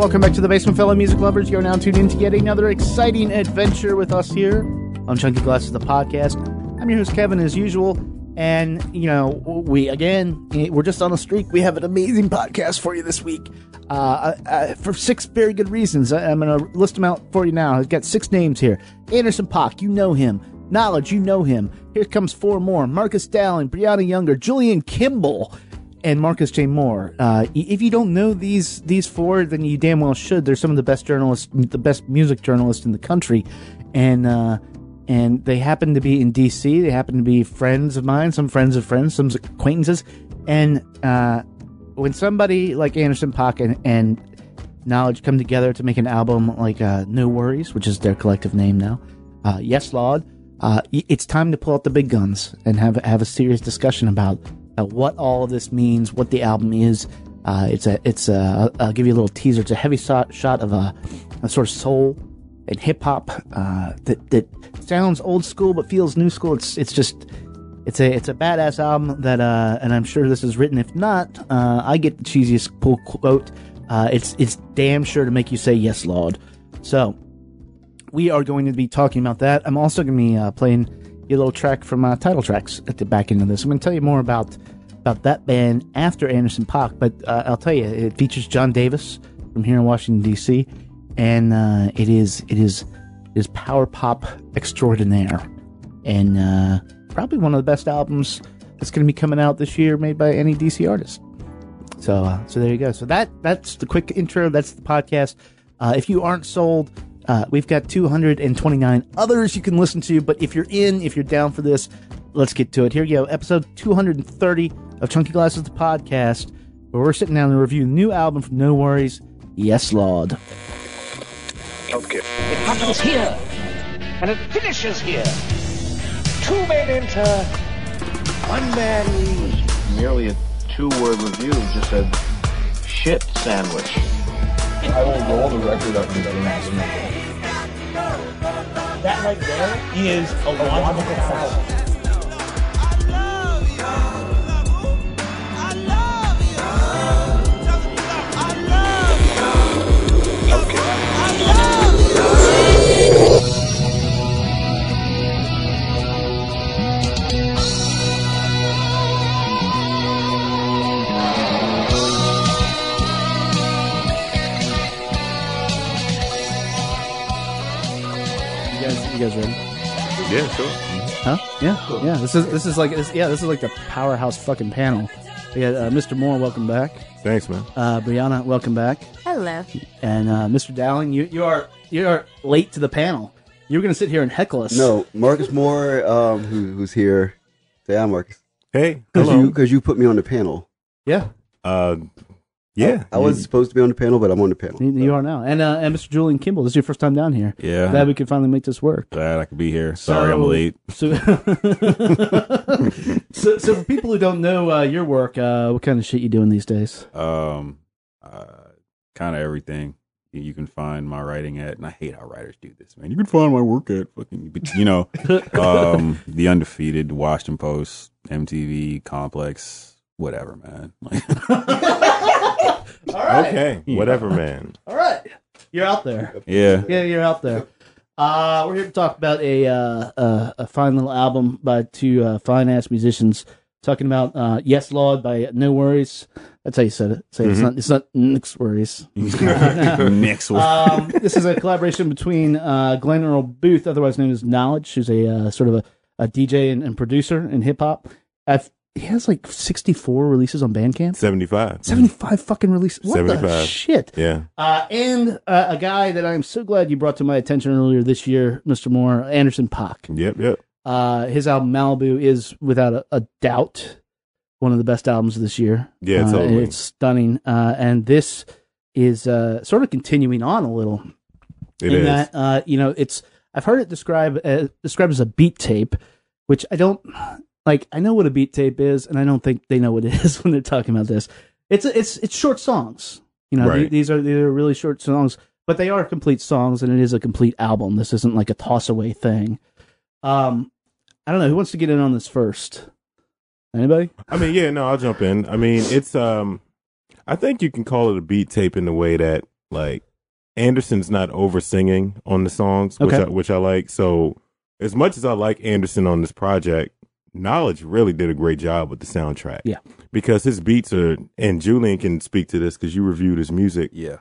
Welcome back to the basement, fellow music lovers. You're now tuned in to yet another exciting adventure with us here on Chunky Glasses, the podcast. I'm your host, Kevin, as usual. And, you know, we, again, we're just on a streak. We have an amazing podcast for you this week uh, uh, for six very good reasons. I, am going to list them out for you now. I've got six names here Anderson Paak, you know him. Knxwledge, you know him. Here comes four more Marcus Dowling, Briana Younger, Julian Kimble and Marcus J. Moore. Uh, if you don't know these these four, then you damn well should. They're some of the best journalists, the best music journalists in the country, and uh, and they happen to be in D.C. They happen to be friends of mine, some friends of friends, some acquaintances, and uh, when somebody like Anderson Paak and, and Knxwledge come together to make an album like uh, NxWorries, which is their collective name now, uh, Yes Lord. Uh, it's time to pull out the big guns and have have a serious discussion about uh, what all of this means, what the album is. Uh, it's a, it's a, I'll give you a little teaser. It's a heavy shot, shot of a, a sort of soul and hip hop uh, that that sounds old school but feels new school. It's it's just it's a it's a badass album that uh, and I'm sure this is written. If not, uh, I get the cheesiest pull quote. Uh, it's it's damn sure to make you say yes, Lord. So we are going to be talking about that. I'm also going to be playing a little track from uh, title tracks at the back end of this. I'm going to tell you more about about that band after Anderson Paak, but uh, I'll tell you, it features John Davis from here in Washington D.C. and uh, it is it is it is power pop extraordinaire, and uh, probably one of the best albums that's going to be coming out this year, made by any DC artist. So uh, so there you go. So that that's the quick intro. That's the podcast. Uh, if you aren't sold uh, we've got 229 others you can listen to, but if you're in, if you're down for this, let's get to it. Here you go, episode 230 of Chunky Glasses, the podcast, where we're sitting down and review new album from NxWorries, Yes Lord. Okay. It happens here, and it finishes here. Two men enter, one man leaves. Merely a two-word review just said, shit sandwich. I will roll the record up and doesn't that right there is a logical fallacy. You guys ready? Yeah, sure. Huh? Yeah, yeah. This is this is like this, yeah, this is like the powerhouse fucking panel. We got uh, Mr. Moore, welcome back. Thanks, man. Uh, Briana, welcome back. Hello. And uh, Mr. Dowling, you you are you are late to the panel. You're going to sit here and heckle us. No, Marcus Moore, um, who, who's here. Say hi, Marcus. Hey, Because hello. you, because you put me on the panel. Yeah, uh, yeah, I, I wasn't supposed to be on the panel, but I'm on the panel. you, you are now. And uh, and Mr. Julian Kimble, this is your first time down here. Yeah, Glad we could finally make this work. glad I could be here. Sorry, I'm late. So, so, so for people who don't know uh, your work, uh, what kind of shit you doing these days? Um, uh, kind of everything you you can find my writing at, and I hate how writers do this, man. You can find my work at fucking, you know, um, the undefeated, Washington Post, MTV, Complex, whatever, man. Like, All right, okay, whatever, man. all right, you're out there. Yeah, Yeah, you're out there. Uh, we're here to talk about a uh, uh, a fine little album by two uh, fine ass musicians. Talking about uh, "Yes Lord" by NxWorries. That's how you said it. Say it's not. It's not Nick's Worries. Next one. um, this is a collaboration between uh, Glenn Earl Booth, otherwise known as Knxwledge, who's a uh, sort of a, a DJ and, and producer in hip hop. I've- He has like 64 releases on Bandcamp. 75. 75 fucking releases. What the shit? Yeah. Uh, and uh, a guy that I'm so glad you brought to my attention earlier this year, Mr. Moore, Anderson Paak. Yep, yep. Uh, his album Malibu is without a, a doubt one of the best albums of this year. Yeah, Uh, totally. it's stunning. Uh, and this is uh, sort of continuing on a little It in is. that uh, you know it's I've heard it described uh, described as a beat tape, which I don't like. I know what a beat tape is, and I don't think they know what it is when they're talking about this. It's it's it's short songs. You know, Right. th- these are these are really short songs, but they are complete songs, and it is a complete album. This isn't like a toss away thing. Um, I don't know who wants to get in on this first. Anybody? I mean, yeah, no, I'll jump in. I mean, it's um I think you can call it a beat tape in the way that Like Anderson's not over singing on the songs, which I, which I like. So as much as I like Anderson on this project, Knxwledge really did a great job with the soundtrack. Yeah. because his beats are, and Julian can speak to this because you reviewed his music. Yeah.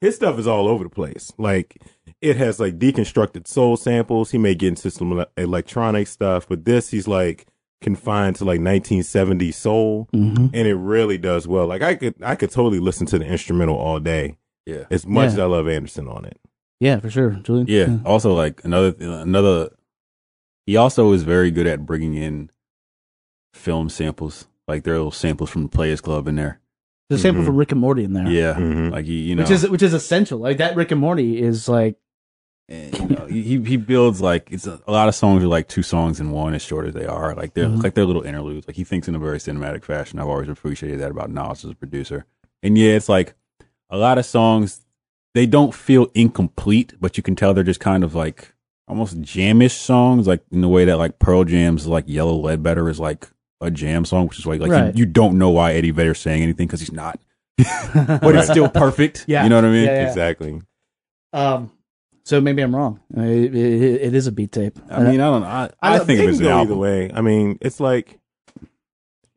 His stuff is all over the place. Like it has like deconstructed soul samples. He may get into some electronic stuff, but this he's like confined to like 1970s soul, Mm-hmm. and it really does well. Like I could I could totally listen to the instrumental all day. Yeah. As much Yeah. as I love Anderson on it. Yeah, for sure, Julian. Yeah. Also, like another another, he also is very good at bringing in film samples. Like there are little samples from the Players Club in there. There's a sample Mhm. from Rick and Morty in there. Yeah. Mhm. Like he, you know, which is which is essential. Like that Rick and Morty is like and, you know, he he builds like it's a, a lot of songs are like two songs in one as short as they are. Like they're Mhm. like they're little interludes. Like he thinks in a very cinematic fashion. I've always appreciated that about Nas as a producer. And yeah, it's like a lot of songs they don't feel incomplete, but you can tell they're just kind of like almost jamish songs, like in the way that like Pearl Jam's like Yellow Ledbetter is like a jam song, which is like like Right. you, you don't know why Eddie Vedder's saying anything because he's not, but it's still perfect. Yeah. you know what I mean. Yeah, yeah. Exactly. um. So maybe I'm wrong. It, it, it is a beat tape. I mean, I don't know. I, I, don't- think it of it an album. either way. I mean, it's like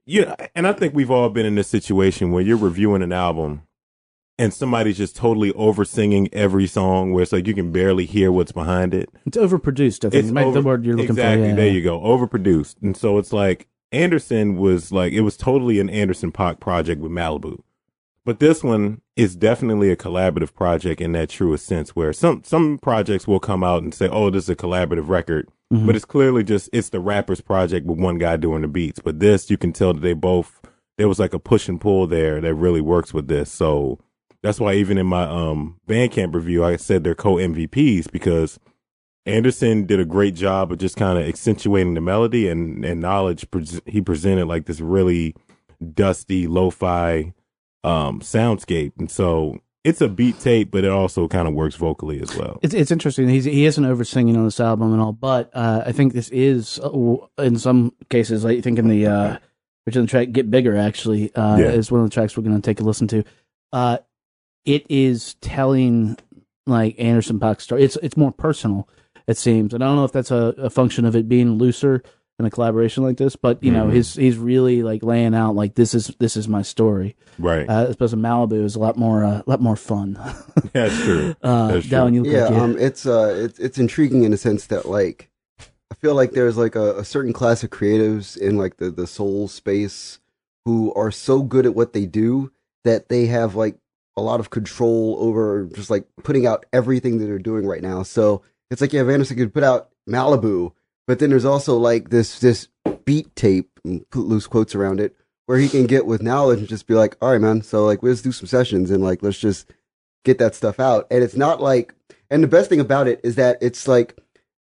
yeah, and I think we've all been in this situation where you're reviewing an album and somebody's just totally over singing every song where it's like you can barely hear what's behind it. it's overproduced. I think It's Might- the word you're looking exactly, for. Yeah, there yeah. you go. Overproduced. And so it's like Anderson was like it was totally an Anderson Paak project with Malibu. But this one is definitely a collaborative project in that truest sense where some some projects will come out and say, "Oh, this is a collaborative record." Mhm. But it's clearly just it's the rapper's project with one guy doing the beats. But this you can tell that they both there was like a push and pull there that really works with this. So that's why even in my um Bandcamp review I said they're co MVPs because Anderson did a great job of just kind of accentuating the melody and and Knxwledge. Pres- he presented like this really dusty lo-fi um soundscape, and so it's a beat tape, but it also kind of works vocally as well. It's it's interesting. He's he isn't over singing on this album and all, but uh, I think this is uh, in some cases. I think in the uh, which in the track "Get Bigger" actually uh, Yeah. is one of the tracks we're going to take a listen to. Uh, it is telling like Anderson Paak's story. It's it's more personal. It seems, and I don't know if that's a, a function of it being looser in a collaboration like this, but you know, Mhm. his he's really like laying out like this is this is my story. Right, Uh, as opposed to Malibu is a lot more uh, a lot more fun. that's true. uh, That's Dallin, true. you yeah, like you- um, it's uh, it's it's intriguing in a sense that like, I feel like there's like a, a certain class of creatives in like the the soul space who are so good at what they do that they have like a lot of control over just like putting out everything that they're doing right now. So it's like yeah, Anderson could put out Malibu, but then there's also like this this beat tape, and put loose quotes around it, where he can get with Knxwledge and just be like, all right, man, so like let's do some sessions and like let's just get that stuff out. And it's not like, and the best thing about it is that it's like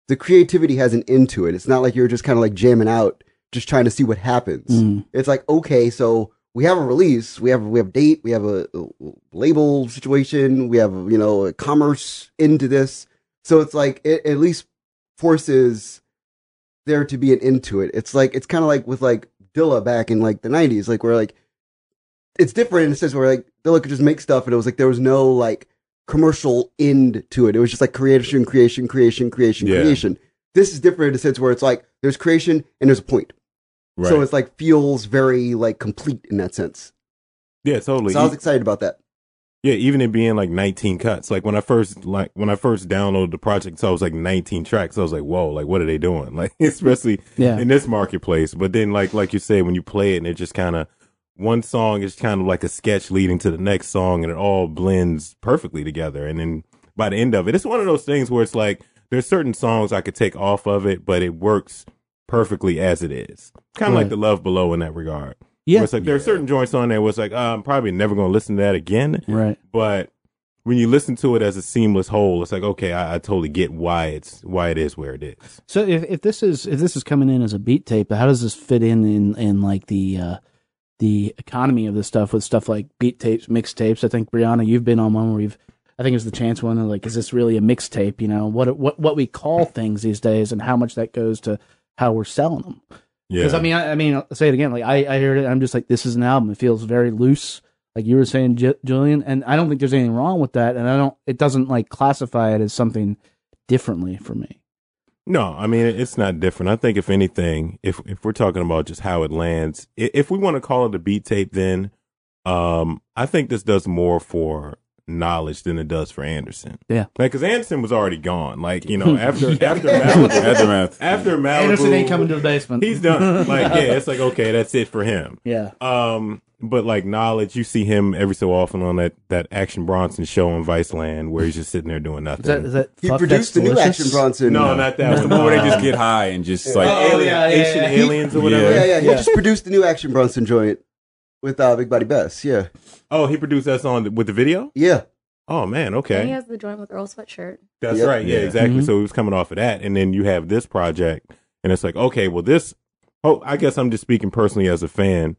the creativity has an end to it. It's not like you're just kind of like jamming out, just trying to see what happens. Mm. It's like, okay, so we have a release, we have we have date, we have a, a label situation, we have you know a commerce into this. So it's like it at least forces there to be an end to it. It's like it's kind of like with like Dilla back in like the '90s, like where like it's different in a sense where like Dilla could just make stuff and it was like there was no like commercial end to it. It was just like creation, creation, creation, creation, Yeah. creation. This is different in a sense where it's like there's creation and there's a point. Right. So it's like feels very like complete in that sense. yeah, totally. So I was excited about that. Yeah, even it being like 19 cuts. Like when I first like when I first downloaded the project, so I was like 19 tracks. I was like, whoa, like what are they doing? Like especially Yeah. in this marketplace. But then like like you say, when you play it and it just kind of one song is kind of like a sketch leading to the next song, and it all blends perfectly together. And then by the end of it, it's one of those things where it's like there's certain songs I could take off of it, but it works perfectly as it is. Kind of Right. like the Love Below in that regard. Yeah. It's like there are certain joints on there where it's like, uh, I'm probably never going to listen to that again. Right. But when you listen to it as a seamless whole, it's like, okay, I, I totally get why it's why it is where it is. So if, if this is if this is coming in as a beat tape, how does this fit in in, in like the uh, the economy of this stuff with stuff like beat tapes, mixtapes? I think Briana, you've been on one where you've I think it was the chance one. Like, is this really a mixtape? You know what what what we call things these days, and how much that goes to how we're selling them. Yeah. Because I mean, I, I mean, I'll say it again. Like I, I heard it, I'm just like, this is an album. It feels very loose. like you were saying, J- Julian. And I don't think there's anything wrong with that. And I don't. It doesn't like classify it as something differently for me. No, I mean it's not different. I think if anything, if if we're talking about just how it lands, if we want to call it a beat tape, then um, I think this does more for Knxwledge than it does for Anderson. Yeah. like because Anderson was already gone. Like you know after after Malibu, Aftermath. after Malibu, Anderson ain't coming to the basement. He's done. Like yeah, it's like okay, that's it for him. yeah. Um, but like Knxwledge, you see him every so often on that that Action Bronson show on Viceland where he's just sitting there doing nothing. Is that, is that He produced the That's new Action Bronson. no, not that one. The where they just Um, get high and just like Oh, alien, yeah, yeah, Asian yeah. aliens or whatever. Yeah, yeah. He Yeah. just produced the new Action Bronson joint with uh, Big Body Bess. Yeah, Oh, he produced that song with the video. yeah. Oh man, And okay, he has the joint with Earl sweatshirt. that's Yep. right. Yeah, Yeah. exactly. Mhm. So he was coming off of that, and then you have this project, and it's like, okay, well, this. Oh, I guess I'm just speaking personally as a fan.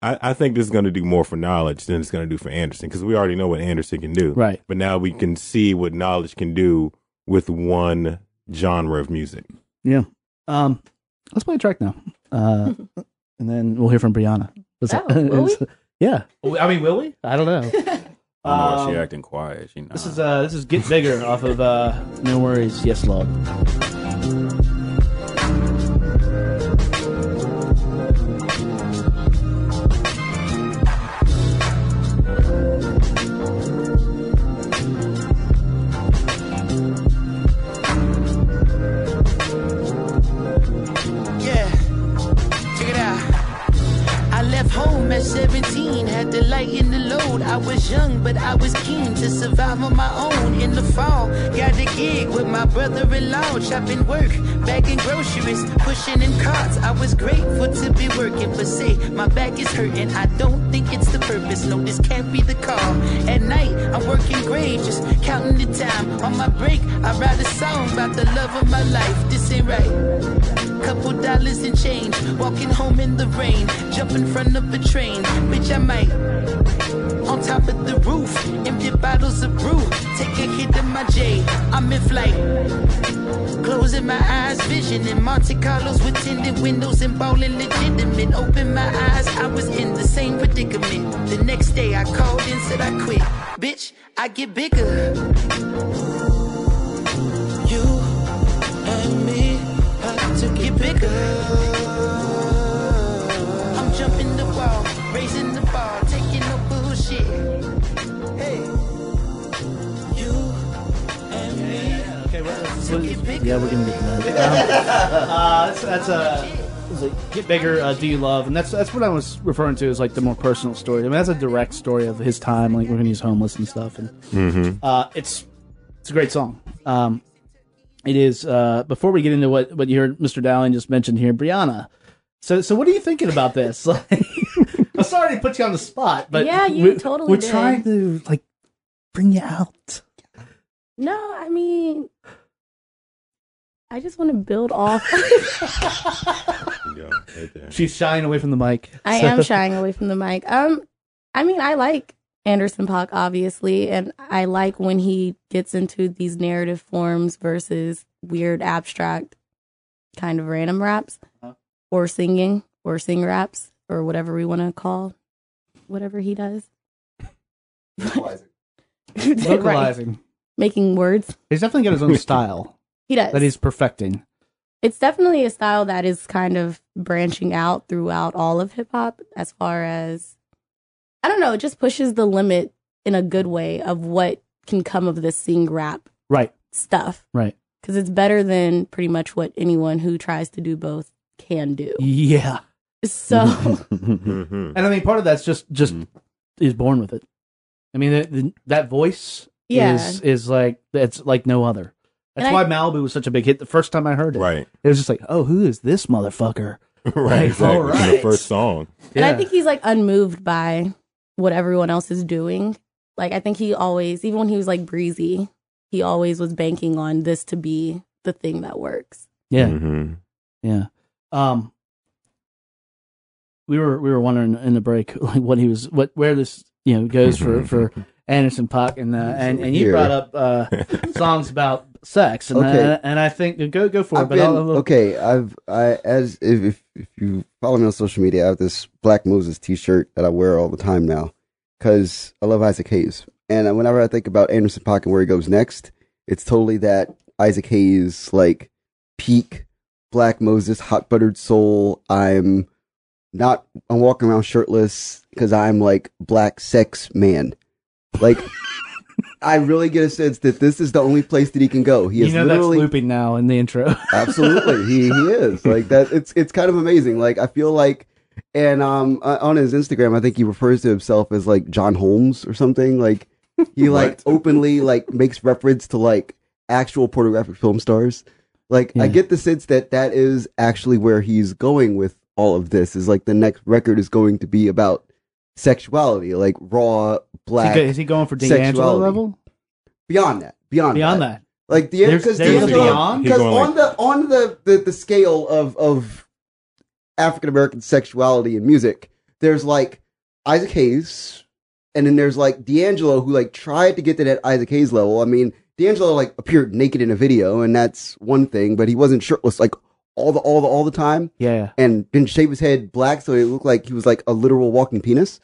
I, I think this is going to do more for Knxwledge than it's going to do for Anderson because we already know what Anderson can do. Right. But now we can see what Knxwledge can do with one genre of music. Yeah. Um, let's play a track now, uh, and then we'll hear from Briana. Is Oh, will we? yeah. I mean, will we? I don't know. I don't know why she Um, acting quiet. She not. This is uh, this is get bigger off of uh, NxWorries, Yes Lord. Load. I was young, but I was keen to survive on my own. In the fall, got a gig with my brother-in-law, chopping work, bagging groceries, pushing in carts. I was grateful to be working, but say my back is hurting. I don't think it's the purpose. No, this can't be the call. At night, I'm working great, just counting the time. On my break, I write a song about the love of my life. This ain't right. Couple dollars in change, walking home in the rain, jump in front of a train. Bitch, I might. On top of the roof, empty bottles of brew. Take a hit of my J, I'm in flight. Closing my eyes, vision in Monte Carlos with tinted windows and ballin' legitimate. Open my eyes, I was in the same predicament. The next day I called and said I quit. Bitch, I get bigger. You and me had to get bigger. Okay, well, had to get bigger. yeah, we're gonna get to that. Um, uh, that's that's a. like, Get bigger, uh, do you love? And that's that's what I was referring to as like the more personal story. I mean, that's a direct story of his time, like when he's homeless and stuff. And uh, it's it's a great song. Um, it is. Uh, before we get into what what you heard Mr. Dowling just mentioned here, Briana. So so what are you thinking about this? Like, I'm sorry to put you on the spot, but Yeah, you we're, totally We're did. trying to like bring you out. No, I mean, I just want to build off. Yeah, right there. She's shying away from the mic. I So- am shying away from the mic. Um, I mean, I like Anderson Paak obviously, and I like when he gets into these narrative forms versus weird abstract kind of random raps Uh-huh. or singing or sing raps or whatever we want to call whatever he does. right. vocalizing. Making words. He's definitely got his own style He does. that he's perfecting. it's definitely a style that is kind of branching out throughout all of hip hop as far as I don't know, it just pushes the limit in a good way of what can come of this sing rap Right, stuff right. because it's better than pretty much what anyone who tries to do both can do. Yeah. So Mhm. And I mean, part of that's just just Mhm. he's born with it. I mean, that the, that voice Yeah. is is like it's like no other. That's And why I- Malibu was such a big hit the first time I heard it. Right, It was just like, oh, who is this motherfucker? right, Like, exactly. all The first song. and I think he's like unmoved by what everyone else is doing. Like I think he always, even when he was like breezy, he always was banking on this to be the thing that works. yeah, Mhm. yeah. Um, we were we were wondering in the break like what he was what where this you know goes for for Anderson Paak and uh, and and you brought up uh, songs about sex and Okay. uh, and I think go go for it. I've But been, I'll, I'll- okay, I've I as if, if if you follow me on social media, I have this Black Moses T-shirt that I wear all the time now because I love Isaac Hayes, and whenever I think about Anderson Paak and where he goes next, it's totally that Isaac Hayes like peak Black Moses, hot buttered soul. I'm not. I'm walking around shirtless because I'm like black sex man. Like. I really get a sense that this is the only place that he can go. He You is know that's literally looping now in the intro. Absolutely, he he is like that. It's it's kind of amazing. Like I feel like, and um uh, on his Instagram, I think he refers to himself as like John Holmes or something. Like he like openly like makes reference to like actual pornographic film stars. Like I get the sense that that is actually where he's going with all of this. Is like the next record is going to be about sexuality, like raw Is black. he, is he going for D'Angelo sexuality. level? Beyond that, beyond Beyond that. that. Like the because there's a D'Angelo because He's going on the on the, the the scale of of African American sexuality and music, there's like Isaac Hayes, and then there's like D'Angelo who like tried to get to that Isaac Hayes level. I mean, D'Angelo like appeared naked in a video, and that's one thing, but he wasn't shirtless like all the all the all the time, Yeah. and didn't shave his head black so it looked like he was like a literal walking penis.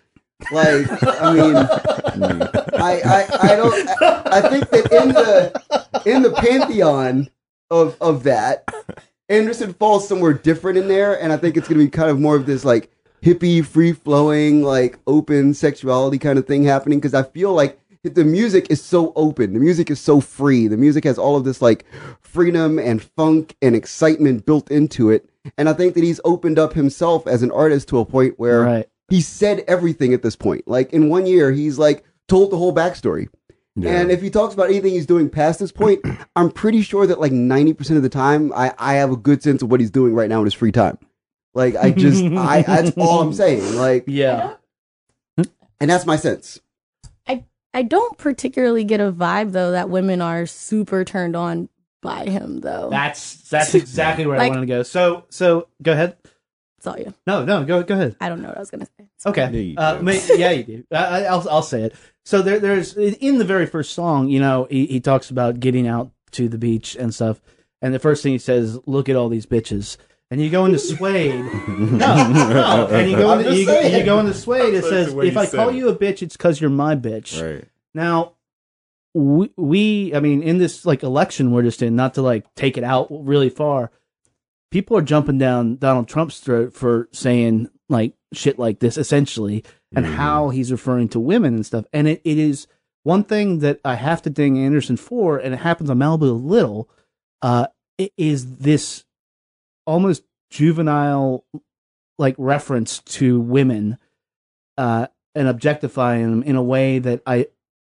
Like, I mean, I, I, I don't. I, I think that in the in the pantheon of of that, Anderson falls somewhere different in there, and I think it's gonna be kind of more of this like hippie, free flowing, like open sexuality kind of thing happening. Because I feel like the music is so open, the music is so free, the music has all of this like freedom and funk and excitement built into it, and I think that he's opened up himself as an artist to a point where Right. he said everything at this point. Like in one year, he's like told the whole backstory. And if he talks about anything he's doing past this point, I'm pretty sure that like 90% of the time, I, I have a good sense of what he's doing right now in his free time. Like I just, I that's all I'm saying. Like, Yeah. and that's my sense. I don't particularly get a vibe though that women are super turned on by him though. That's that's exactly where I wanted to go. So so go ahead. That's all you. No, no, go go ahead. I don't know what I was gonna say. Okay. Yeah, you uh, do. ma- yeah, you do. I, I- I'll I'll say it. So there there's in the very first song, you know, he, he talks about getting out to the beach and stuff, and the first thing he says, "Look at all these bitches." And you go into Suede. no, no. And you go I'm into just you, you go into Suede. It says, "If I call it. you a bitch, it's because you're my bitch." Right. Now, we, we, I mean, in this like election we're just in, not to like take it out really far, people are jumping down Donald Trump's throat for saying like shit like this, essentially, and how he's referring to women and stuff. And it, it is one thing that I have to ding Anderson for, and it happens on Malibu a little, uh, it is this almost juvenile like reference to women uh, and objectifying them in a way that I,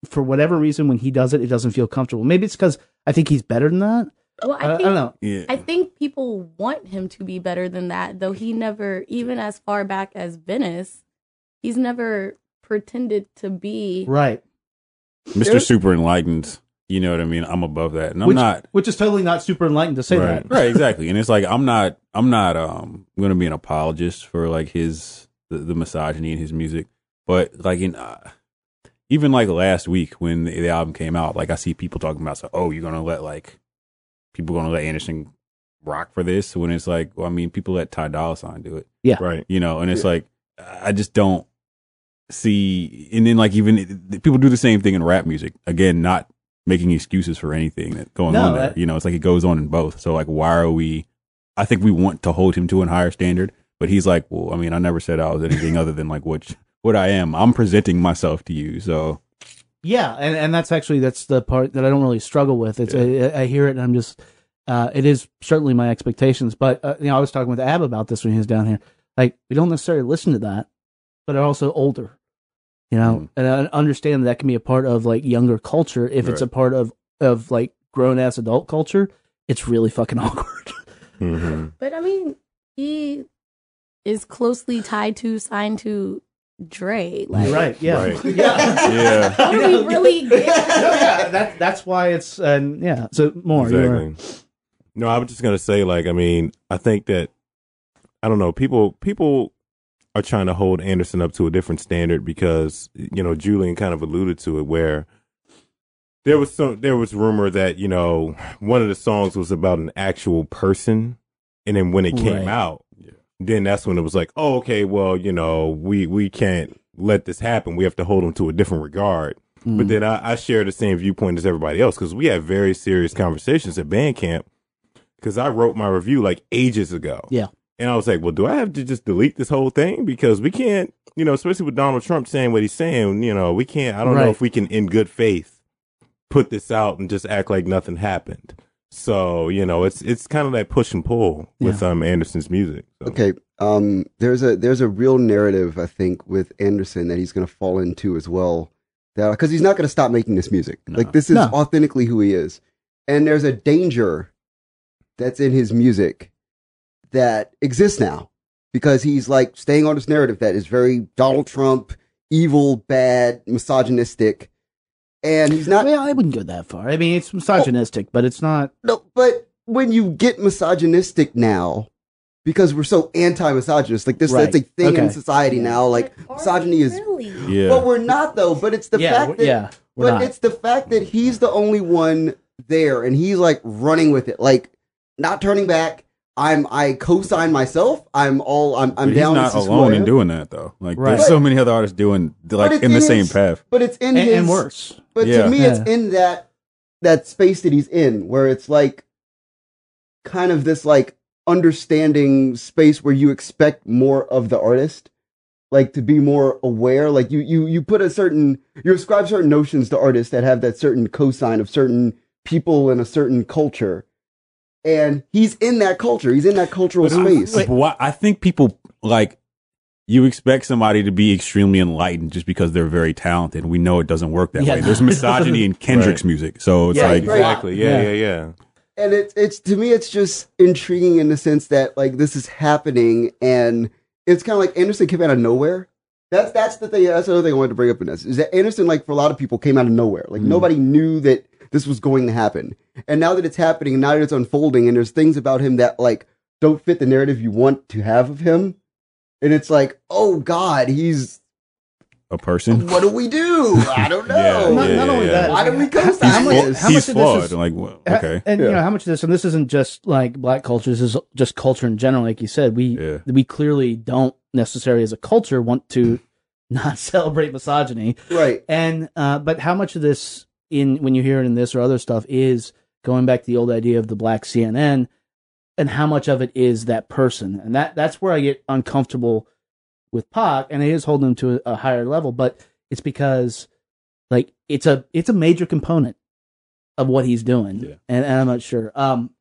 for whatever reason, when he does it, it doesn't feel comfortable. Maybe it's because I think he's better than that. Well, I, I I don't know. Yeah. I think people want him to be better than that, though he never, even as far back as Venice, he's never pretended to be. Right. Mr. Super Enlightened. You know what I mean? I'm above that. And I'm which, not which is totally not super enlightened to say Right. that. right, exactly. And it's like I'm not I'm not um gonna be an apologist for like his the, the misogyny in his music. But like in uh, even like last week when the, the album came out, like I see people talking about so oh, you're gonna let like people gonna let Anderson rock for this when it's like well, I mean people let Ty Dolla Sign do it. Yeah, right. you know and it's like i just don't see and then like even people do the same thing in rap music again not making excuses for anything that's going No, on there that- you know it's like it goes on in both so like why are we i think we want to hold him to a higher standard but he's like well i mean i never said i was anything other than like what what i am i'm presenting myself to you so Yeah, and, and that's actually that's the part that I don't really struggle with. It's I, I hear it and I'm just uh, it is certainly my expectations. But uh, you know, I was talking with Ab about this when he was down here. Like we don't necessarily listen to that, but are also older. You know, and I understand that, that can be a part of like younger culture. If it's a part of of like grown ass adult culture, it's really fucking awkward. hmm But I mean, he is closely tied to, signed to Dre. Like, right? Yeah. Right. Yeah. yeah How do we really get? yeah, that that's why it's and yeah. So more, you were- Exactly. No, I was just gonna say, like, I mean, I think that I don't know, people people are trying to hold Anderson up to a different standard because you know Julian kind of alluded to it, where there was some there was rumor that you know one of the songs was about an actual person, and then when it came Right. out, then that's when it was like, oh, okay, well, you know, we we can't let this happen. We have to hold him to a different regard. Mm. But then I, I share the same viewpoint as everybody else because we had very serious conversations at Bandcamp. Because I wrote my review like ages ago. Yeah. And I was like, well, do I have to just delete this whole thing? Because we can't, you know, especially with Donald Trump saying what he's saying, you know, we can't, I don't Right. know if we can, in good faith, put this out and just act like nothing happened. So, you know, it's, it's kind of that push and pull with, um, Anderson's music. So. Okay. Um, there's a there's a real narrative I think with Anderson that he's going to fall into as well. That because he's not going to stop making this music. Like this is No. authentically who he is, and there's a danger that's in his music that exists now because he's like staying on this narrative that is very Donald Trump, evil, bad, misogynistic, and he's not. Well, I wouldn't go that far. I mean, it's misogynistic, but it's not. No, but when you get misogynistic now, because we're so anti-misogynist, like this, Right. that's a thing in Okay. society now. Like misogyny is, Yeah. but we're not though. But it's the Yeah, fact that, yeah, but not. it's the fact that he's the only one there, and he's like running with it, like not turning back. I'm I co-sign myself. I'm all I'm I'm But down. He's not this alone I in doing that though. Like Right. there's so many other artists doing like it's in the in same path. But it's in And, his and worse. But Yeah. to me, it's in that that space that he's in, where it's like kind of this like understanding space where you expect more of the artist, like to be more aware. Like you you you put a certain you ascribe certain notions to artists that have that certain cosign of certain people in a certain culture, and he's in that culture. He's in that cultural space. But why- I think people like you expect somebody to be extremely enlightened just because they're very talented. We know it doesn't work that Yeah, way. There's misogyny in Kendrick's music, so it's Yeah, like right. Exactly. Yeah, Yeah. yeah, yeah. and it's it's to me it's just intriguing in the sense that like this is happening and it's kind of like Anderson came out of nowhere. That's that's the thing. That's another thing I wanted to bring up in this is that Anderson, like for a lot of people, came out of nowhere. Like Mm. nobody knew that this was going to happen, and now that it's happening, and now that it's unfolding, and there's things about him that like don't fit the narrative you want to have of him, and it's like, oh God, he's a person. what do we do? I don't know. Yeah, Not, yeah, not only yeah. that. Why do we how, co-sign how much, how much He's of this flawed. is like well, okay, And you know how much of this, and this isn't just like black culture. This is just culture in general. Like you said, we Yeah. we clearly don't necessarily, as a culture, want to not celebrate misogyny. Right. And uh, but how much of this in when you hear it in this or other stuff is going back to the old idea of the black CNN, and how much of it is that person, and that that's where I get uncomfortable with Paak, and it is holding him to a, a higher level, but it's because like it's a it's a major component of what he's doing, Yeah. and, and I'm not sure. Um,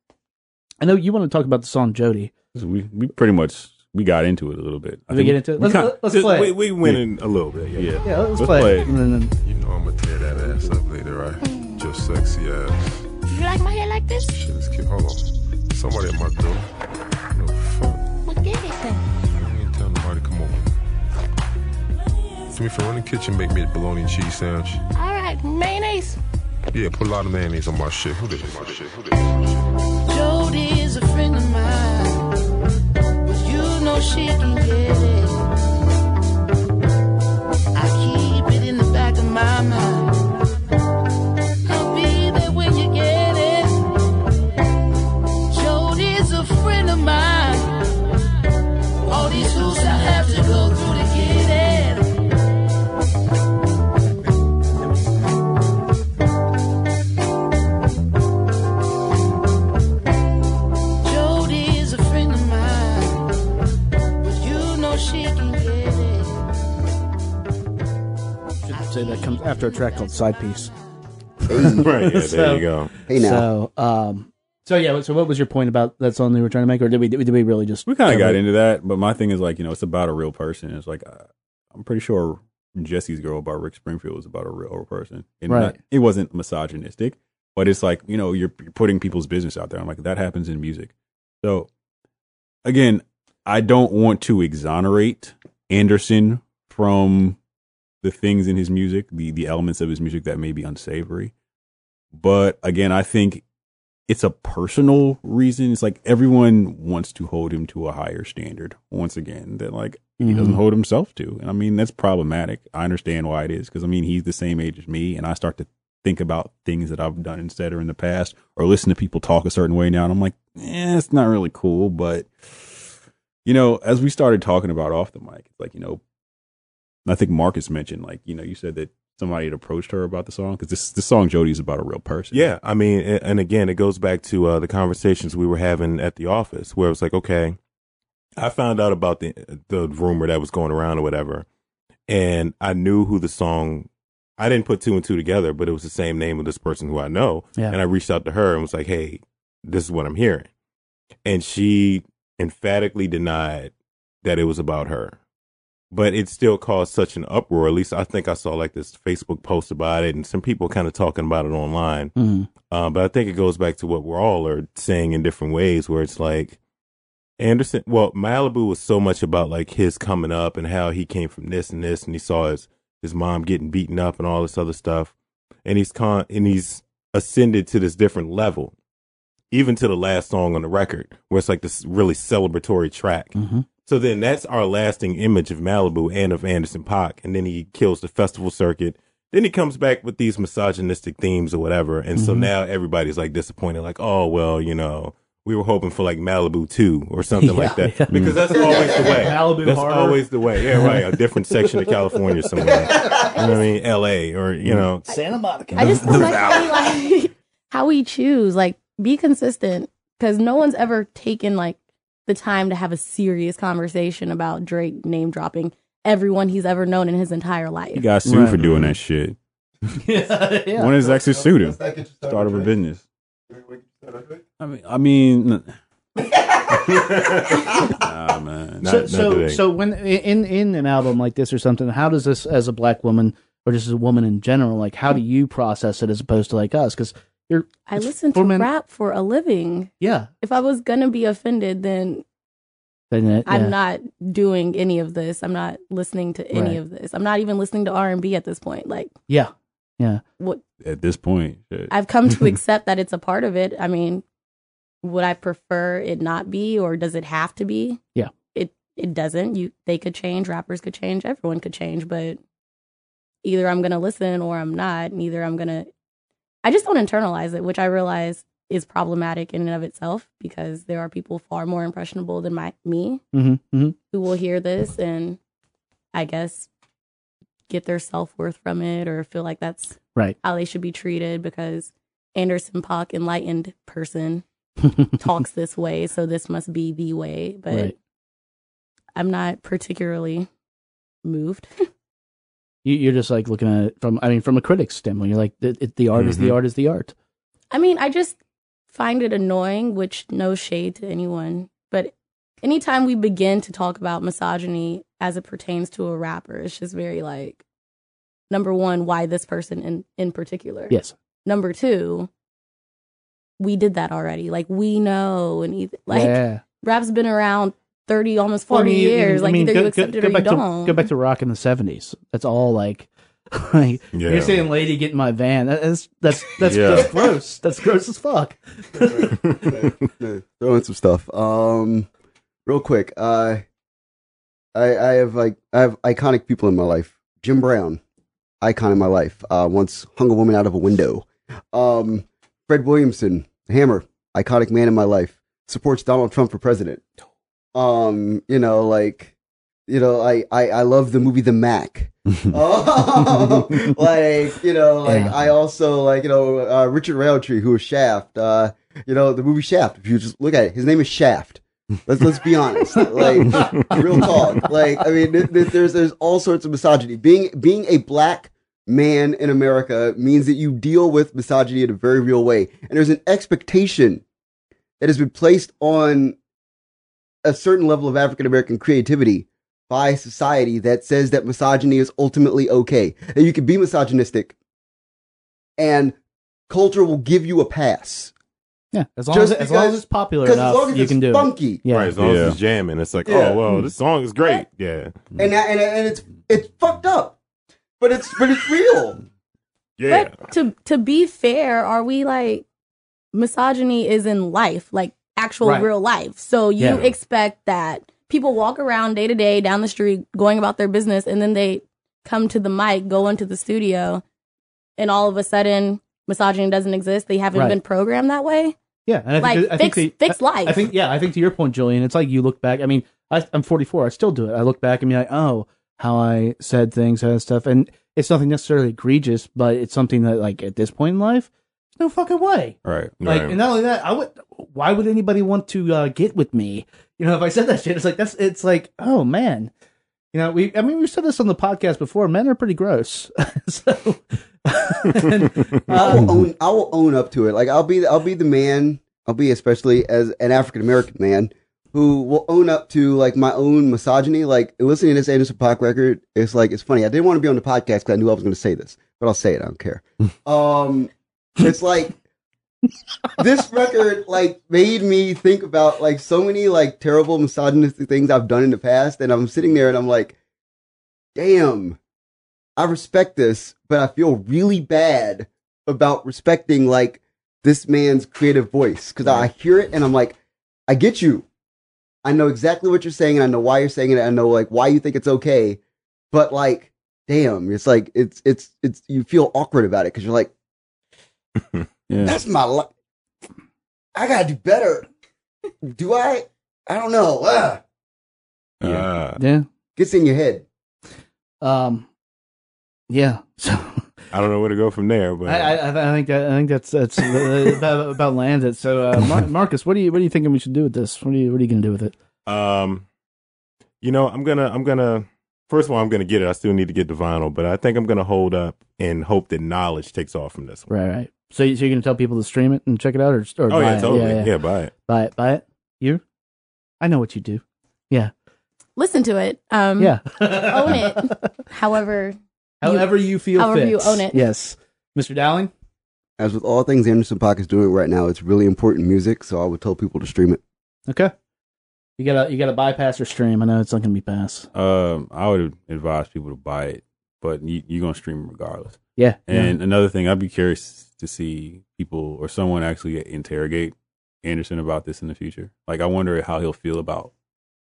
I know you want to talk about the song Jody. We we pretty much we got into it a little bit. I we get into it? Let's, kinda- let's Just- play. we, we went in a little bit. Yeah. yeah, yeah, let's, let's play. play it. it. And then- You know I'm gonna tear that ass up later, right? Just sexy ass. You like my hair like this? Shit is cute. Hold on. Somebody at my door. Do me for run in the kitchen, make me a bologna and cheese sandwich. All right, mayonnaise. Yeah, put a lot of mayonnaise on my shit. Who this? My shit. Who this? Jody is a friend of mine, but you know she can get it. I keep it in the back of my mind. After a track called Side Piece. Right. Yeah, So- there you go. Hey now. So, um, so yeah. So, what was your point about that song they were trying to make, or did we did we really just We kind of got into that, but my thing is like you know it's about a real person. It's like uh, I'm pretty sure Jesse's girl about Rick Springfield was about a real person, and Right. not- it wasn't misogynistic, but it's like you know you're, you're putting people's business out there. I'm like that happens in music. So again, I don't want to exonerate Anderson from the things in his music, the the elements of his music that may be unsavory. But again, I think it's a personal reason. It's like everyone wants to hold him to a higher standard once again that like he mm-hmm. doesn't hold himself to. And I mean, that's problematic. I understand why it is because I mean, he's the same age as me and I start to think about things that I've done instead or in the past or listen to people talk a certain way now. And I'm like, "Yeah, it's not really cool. But, you know, as we started talking about off the mic, it's like, you know, I think Marcus mentioned like you know you said that somebody had approached her about the song because this this song Jody is about a real person. Yeah, I mean, and again, it goes back to uh, the conversations we were having at the office, where it was like, okay, I found out about the the rumor that was going around or whatever, and I knew who the song. I didn't put two and two together, but it was the same name of this person who I know, Yeah. and I reached out to her and was like, "Hey, this is what I'm hearing," and she emphatically denied that it was about her. But it still caused such an uproar. At least I think I saw like this Facebook post about it, and some people kind of talking about it online. Mhm. Uh, but I think it goes back to what we're all are saying in different ways, where it's like Anderson. Well, Malibu was so much about like his coming up and how he came from this and this, and he saw his his mom getting beaten up and all this other stuff, and he's con and he's ascended to this different level, even to the last song on the record, where it's like this really celebratory track. Mhm. So then that's our lasting image of Malibu and of Anderson Paak. And then he kills the festival circuit. Then he comes back with these misogynistic themes or whatever. And so Mhm. now everybody's like disappointed, like, oh, well, you know, we were hoping for like Malibu 2 or something like that. yeah. Because that's always the way. Malibu that's harder. always the way. Yeah, right. A different section of California somewhere. You know what I mean? LA or, you know. Santa Monica. I just don't like how we like how we choose. Like, be consistent because no one's ever taken like the time to have a serious conversation about Drake name dropping everyone he's ever known in his entire life. He got sued for doing that shit. yeah, yeah. One of his exes sued him. Started a business. I mean, I mean, nah, man. so so, so when in in an album like this or something, how does this as a black woman or just as a woman in general, like how do you process it as opposed to like us? Because you're I it's listen to for men- rap for a living. Yeah, If I was gonna be offended, then then it- I'm yeah. not doing any of this. I'm not listening to any Right. of this. I'm not even listening to R and B at this point. Like Yeah, yeah. what At this point, shit. I've come to accept that it's a part of it. I mean, would I prefer it not be, or does it have to be? Yeah. It it doesn't. You they could change. Rappers could change. Everyone could change. But either I'm gonna listen or I'm not. Neither I'm gonna. I just don't internalize it, which I realize is problematic in and of itself because there are people far more impressionable than my me Mm-hmm, mm-hmm. who will hear this and I guess get their self worth from it or feel like that's Right. how they should be treated because Anderson Paak, enlightened person, talks this way, so this must be the way. But Right. I'm not particularly moved. You, you're just like looking at it from I mean from a critic's standpoint. You're like the, it, the art is the Mhm. art is the art. I mean, I just find it annoying, which no shade to anyone. But anytime we begin to talk about misogyny as it pertains to a rapper, it's just very like, number one, why this person in, in particular? Yes. Number two, we did that already. Like, we know. And either, like, yeah. rap's been around 30, almost Well, I 40 mean, you- years. I like, mean, either go, you go- accept it or you back don't. to go back to rock in the seventies. That's all like. like Yeah. You're saying, "Lady, get in my van." That's that's that's, Yeah. that's gross. That's gross as fuck. Throw in some stuff. Um, real quick. Uh, I I have like I have iconic people in my life. Jim Brown, icon in my life. Uh, once hung a woman out of a window. Um, Fred Williamson, Hammer, iconic man in my life. Supports Donald Trump for president. Um, you know, like, you know, I I, I love the movie The Mack. oh, like you know, like Yeah. I also like you know uh, Richard Roundtree, who was Shaft. Uh, you know the movie Shaft. If you just look at it, his name is Shaft. Let's let's be honest. Like real talk. Like I mean, th- th- there's there's all sorts of misogyny. Being being a black man in America means that you deal with misogyny in a very real way, and there's an expectation that has been placed on a certain level of African American creativity by society that says that misogyny is ultimately okay. That you can be misogynistic and culture will give you a pass. Yeah, as long Just as as long as because- it's popular 'cause as enough, long as you it's can do funky. it. Yeah, Right, as long Yeah. as it's jamming, it's like, Yeah. oh well, this song is great. Yeah, And and, and it's it's fucked up. But it's but it's real. yeah. But to to be fair, are we like misogyny is in life, like actual Right. real life. So you Yeah. expect that people walk around day to day down the street going about their business and then they come to the mic, go into the studio, and all of a sudden misogyny doesn't exist. They haven't Right. been programmed that way. Yeah, and I Like, think, I think fix- fix life. I think yeah, I think to your point, Julian, it's like you look back. I mean, I, I'm 44. I still do it. I look back and be like, oh, how I said things and stuff. And it's nothing necessarily egregious, but it's something that like at this point in life, no fucking way. Right. Like, Right. and not only that, I would. Why would anybody want to uh, get with me? You know, if I said that shit, it's like that's. It's like, oh man, you know, we. I mean, we've said this on the podcast before. Men are pretty gross. so, and, I will own. I will own up to it. Like I'll be. I'll be the man. I'll be especially as an African American man who will own up to like my own misogyny. Like listening to this Anderson Paak record, it's like it's funny. I didn't want to be on the podcast because I knew I was going to say this, but I'll say it. I don't care. um, it's like this record like made me think about like so many like terrible misogynistic things I've done in the past, and I'm sitting there and I'm like, damn. I respect this, but I feel really bad about respecting like this man's creative voice because I hear it and I'm like, I get you. I know exactly what you're saying and I know why you're saying it. I know like why you think it's okay, but like, damn, it's like it's it's it's you feel awkward about it because you're like, Yeah. that's my life. I gotta do better. Do I? I don't know. Ah. Uh, yeah. Gets in your head. Um. Yeah. So I don't know where to go from there, but I, I, I think that I think that's that's uh, about, about lands it. So, uh, Mar- Marcus, what do you what are you thinking we should do with this? What are you what are you gonna do with it? Um, you know, I'm gonna, I'm gonna. First of all, I'm gonna get it. I still need to get the vinyl, but I think I'm gonna hold up and hope that Knxwledge takes off from this one. Right, right. So, you- so you're gonna tell people to stream it and check it out, or, or Oh buy yeah, it? totally. Yeah, buy it. buy it, buy it. You? I know what you do. Yeah, Listen to it. Um, yeah. own it. However, However you feel. however you own it. Yes, Mr. Dowling. As with all things Anderson Paak is doing right now, it's really important music, so I would tell people to stream it. Okay. You gotta you gotta bypass or stream. I know it's not gonna be pass. Um, I would advise people to buy it, but you, you're gonna stream regardless. Yeah. And another thing, I'd be curious to see people or someone actually interrogate Anderson about this in the future. Like, I wonder how he'll feel about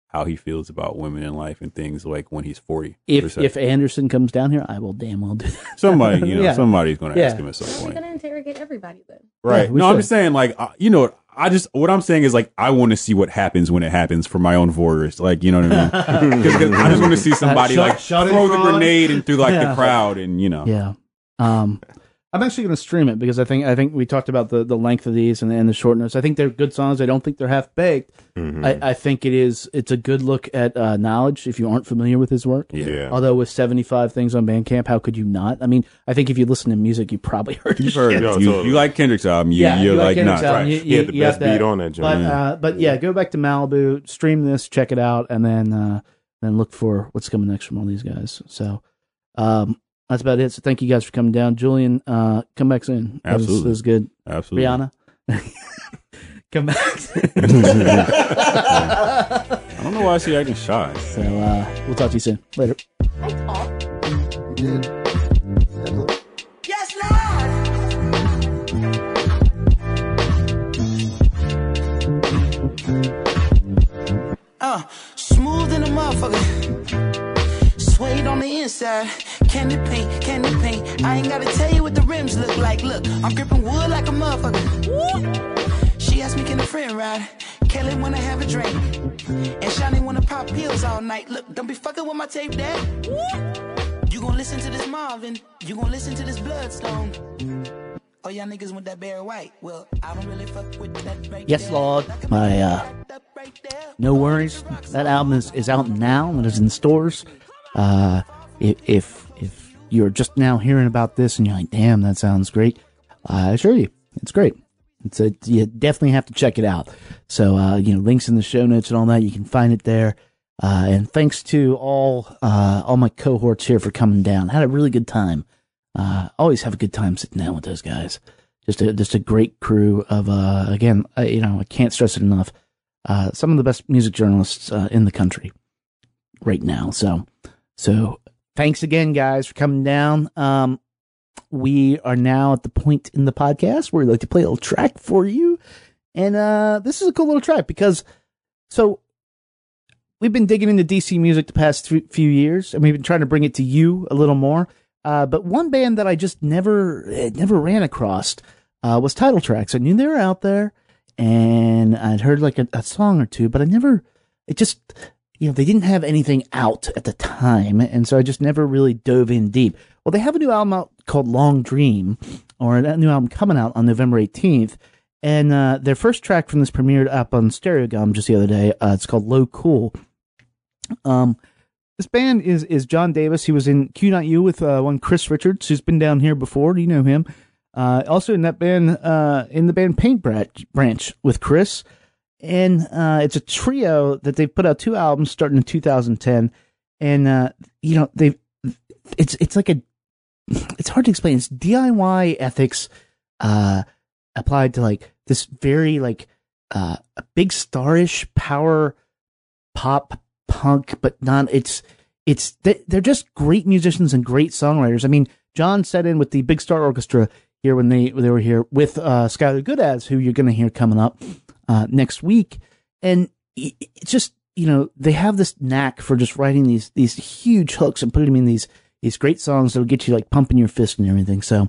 how he feels about women in life and things like when he's 40. if if Anderson comes down here, I will damn well do that. somebody, you know, Yeah. somebody's going to Yeah. ask him at some we're gonna interrogate everybody then. Right. Yeah, we no, I'm just saying, like, uh, you know, I just, what I'm saying is, like, I want to see what happens when it happens for my own voyeurs. Like, you know what I mean? Because I just want to see somebody, Shut- like, shut throw the grenade and through, like, Yeah. the crowd and, you know. Yeah. Um, I'm actually going to stream it because I think I think we talked about the, the length of these and, and the shortness. I think they're good songs. I don't think they're half baked. Mhm. I, I think it is. It's a good look at uh, Knxwledge if you aren't familiar with his work. Yeah. Although with 75 things on Bandcamp, how could you not? I mean, I think if you listen to music, you probably heard. You've heard shit. No, You, totally. you like Kendrick's album. You, yeah, you're you like, Kendrick's nuts. album. Right. You, He had the best beat on that joint. But Yeah. uh, but yeah, go back to Malibu, stream this, check it out, and then uh, then look for what's coming next from all these guys. So um, that's about it. So thank you guys for coming down, Julian. Uh, come back soon. That was- Absolutely. that was good. Absolutely. Briana, come back. I don't know why she acting shy. so uh, we'll talk to you soon. Later. Yes, Lord. Uh, smooth in a motherfucker. Suede on the inside. Candy paint, candy paint. I ain't gotta tell you what the rims look like. Look, I'm gripping wood like a motherfucker. She asked me, can a friend ride? Kelly wanna have a drink. And Shani wanna pop pills all night. Look, don't be fucking with my tape, dad. Woo! You gon' listen to this Marvin. You gon' listen to this Bloodstone. Oh, y'all niggas want that Barry White. Well, I don't really fuck with that right Yes. Lord. My uh, NxWorries. That album is, is out now and is in stores. Uh, if if you're just now hearing about this and you're like, damn, that sounds great, I assure you, it's great. It's a, you definitely have to check it out. So uh, you know, links in the show notes and all that. You can find it there. Uh, and thanks to all uh, all my cohorts here for coming down. Had a really good time. Uh, always have a good time sitting down with those guys. Just a just a great crew of uh, again, uh, you know, I can't stress it enough. Uh, some of the best music journalists uh, in the country right now. So so thanks again, guys, for coming down. Um, we are now at the point in the podcast where we like to play a little track for you, and uh, this is a cool little track because so we've been digging into DC music the past th- few years, and we've been trying to bring it to you a little more. Uh, but one band that I just never eh, never ran across uh, was Title Tracks. I knew they were out there, and I'd heard like a, a song or two, but I never. It just you know, they didn't have anything out at the time, and so I just never really dove in deep. Well, they have a new album out called Long Dream, or a new album coming out on November 18th. And uh, their first track from this premiered up on Stereogum just the other day. Uh, it's called Low Cool. Um, this band is is John Davis. He was in Q Not You with uh, one Chris Richards, who's been down here before. Do you know him? Uh, also in that band, uh, in the band Paint Branch with Chris, and uh, it's a trio that they've put out two albums starting in 2010, and uh, you know they've it's it's like a it's hard to explain. It's DIY ethics uh, applied to like this very like uh, a big starish power pop punk, but not. It's it's they- they're just great musicians and great songwriters. I mean, John set in with the Big Star Orchestra here when they they were here with uh, Skylar Gudasz, who you're going to hear coming up uh, next week, and it's just you know they have this knack for just writing these these huge hooks and putting them in these these great songs that'll get you like pumping your fist and everything. So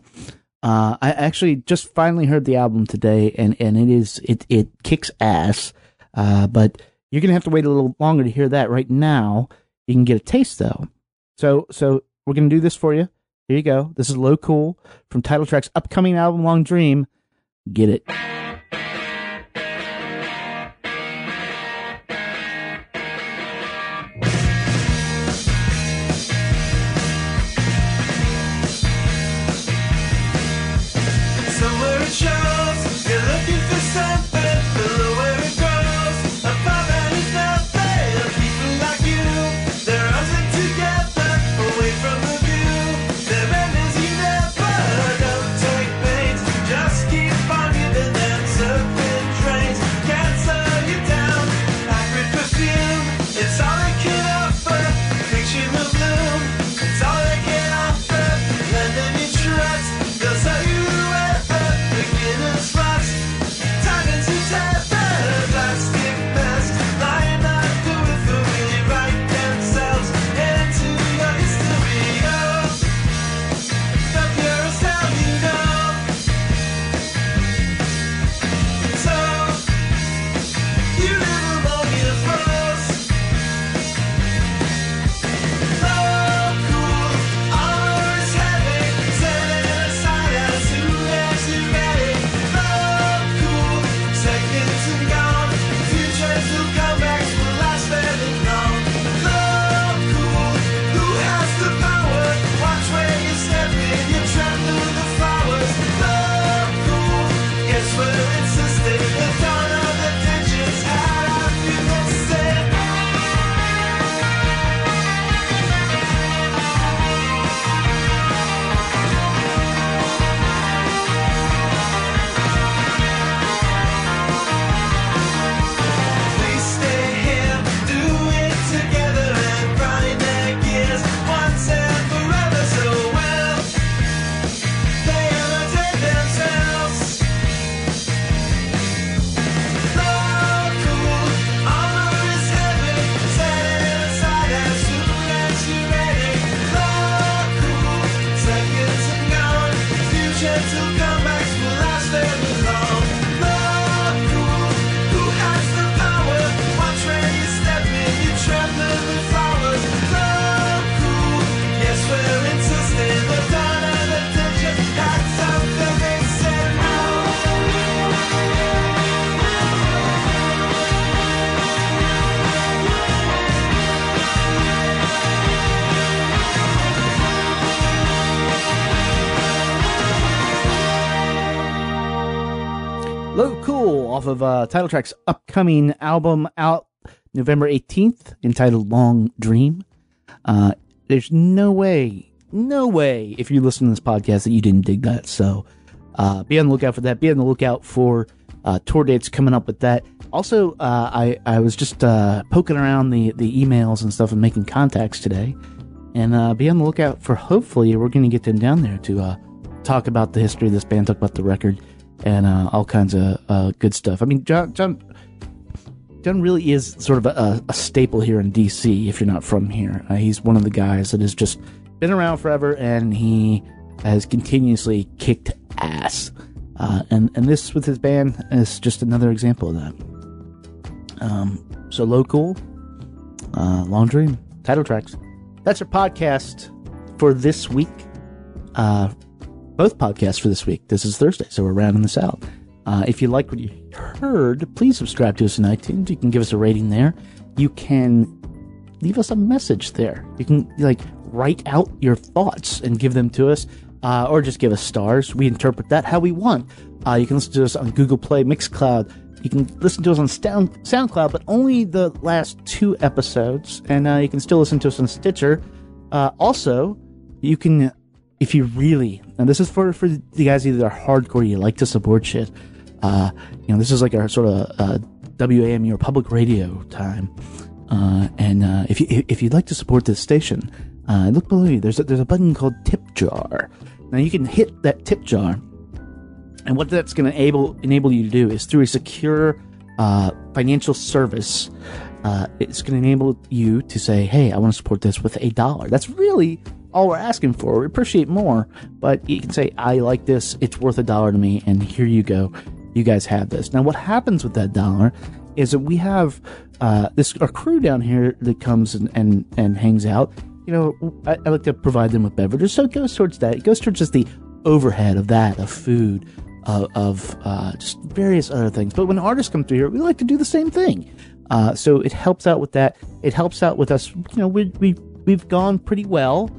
uh, I actually just finally heard the album today, and and it is it it kicks ass. Uh, but you're gonna have to wait a little longer to hear that. Right now, you can get a taste though. So so we're gonna do this for you. Here you go. This is Low Cool from Title Track's upcoming album Long Dream. Get it. Of uh, Title Track's upcoming album out November 18th entitled Long Dream. Uh, there's no way, no way if you listen to this podcast that you didn't dig that. So uh, be on the lookout for that. Be on the lookout for uh, tour dates coming up with that. Also, uh, I, I was just uh, poking around the, the emails and stuff and making contacts today. And uh, be on the lookout for hopefully we're going to get them down there to uh, talk about the history of this band, talk about the record, and uh, all kinds of uh, good stuff. I mean, John, John, John really is sort of a, a staple here in DC. If you're not from here, uh, he's one of the guys that has just been around forever, and he has continuously kicked ass. Uh, and and this with his band is just another example of that. Um, so local, Uh, Long Dream, title tracks. That's our podcast for this week. Both podcasts for this week. This is Thursday, so we're rounding this out. Uh, if you like what you heard, please subscribe to us on iTunes. You can give us a rating there. You can leave us a message there. You can like write out your thoughts and give them to us, uh, or just give us stars. We interpret that how we want. Uh, you can listen to us on Google Play, Mixcloud. You can listen to us on Sound, SoundCloud, but only the last two episodes. And uh, you can still listen to us on Stitcher. Uh, also, you can, if you really, and this is for for the guys either are hardcore, you like to support shit. Uh, you know, this is like our sort of uh, WAMU or public radio time. Uh, and uh, if you if you'd like to support this station, uh, look below you. There's a, there's a button called Tip Jar. Now you can hit that tip jar, and what that's going to enable enable you to do is through a secure uh, financial service, uh, it's going to enable you to say, "Hey, I want to support this with a dollar." That's really all we're asking for. We appreciate more, but you can say, "I like this. It's worth a dollar to me," and here you go. You guys have this. Now, what happens with that dollar is that we have uh, this our crew down here that comes and and, and hangs out. You know, I, I like to provide them with beverages, so it goes towards that. It goes towards just the overhead of that, of food, of, of uh, just various other things. But when artists come through here, we like to do the same thing. Uh, so it helps out with that. It helps out with us. You know, we we we've gone pretty well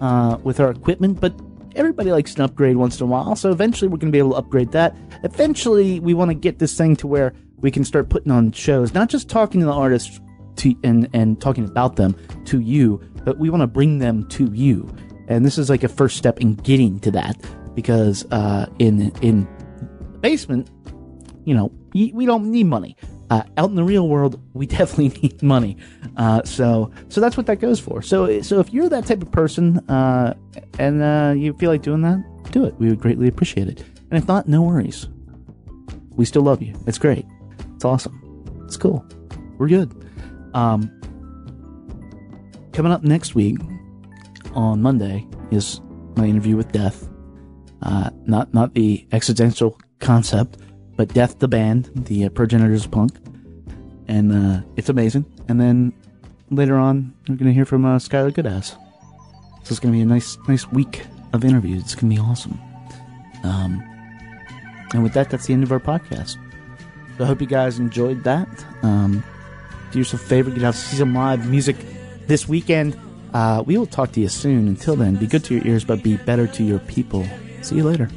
uh, with our equipment, but everybody likes an upgrade once in a while. So eventually, we're going to be able to upgrade that. Eventually, we want to get this thing to where we can start putting on shows, not just talking to the artists to and and talking about them to you, but we want to bring them to you. And this is like a first step in getting to that because uh, in in basement, you know, we don't need money. Uh, out in the real world, we definitely need money. Uh, so, so that's what that goes for. So, so if you're that type of person uh, and uh, you feel like doing that, do it. We would greatly appreciate it. And if not, no worries. We still love you. It's great. It's awesome. It's cool. We're good. Um, coming up next week on Monday is my interview with Death. Uh, not not the existential concept, but Death the band, the uh, progenitors of punk, and uh, it's amazing. And then later on, we're gonna hear from uh, Skylar Gudasz. So it's gonna be a nice nice week of interviews. It's gonna be awesome. Um, and with that, that's the end of our podcast. So I hope you guys enjoyed that. Um, do yourself a favor, get out see some live music this weekend. Uh, we will talk to you soon. Until then, be good to your ears, but be better to your people. See you later.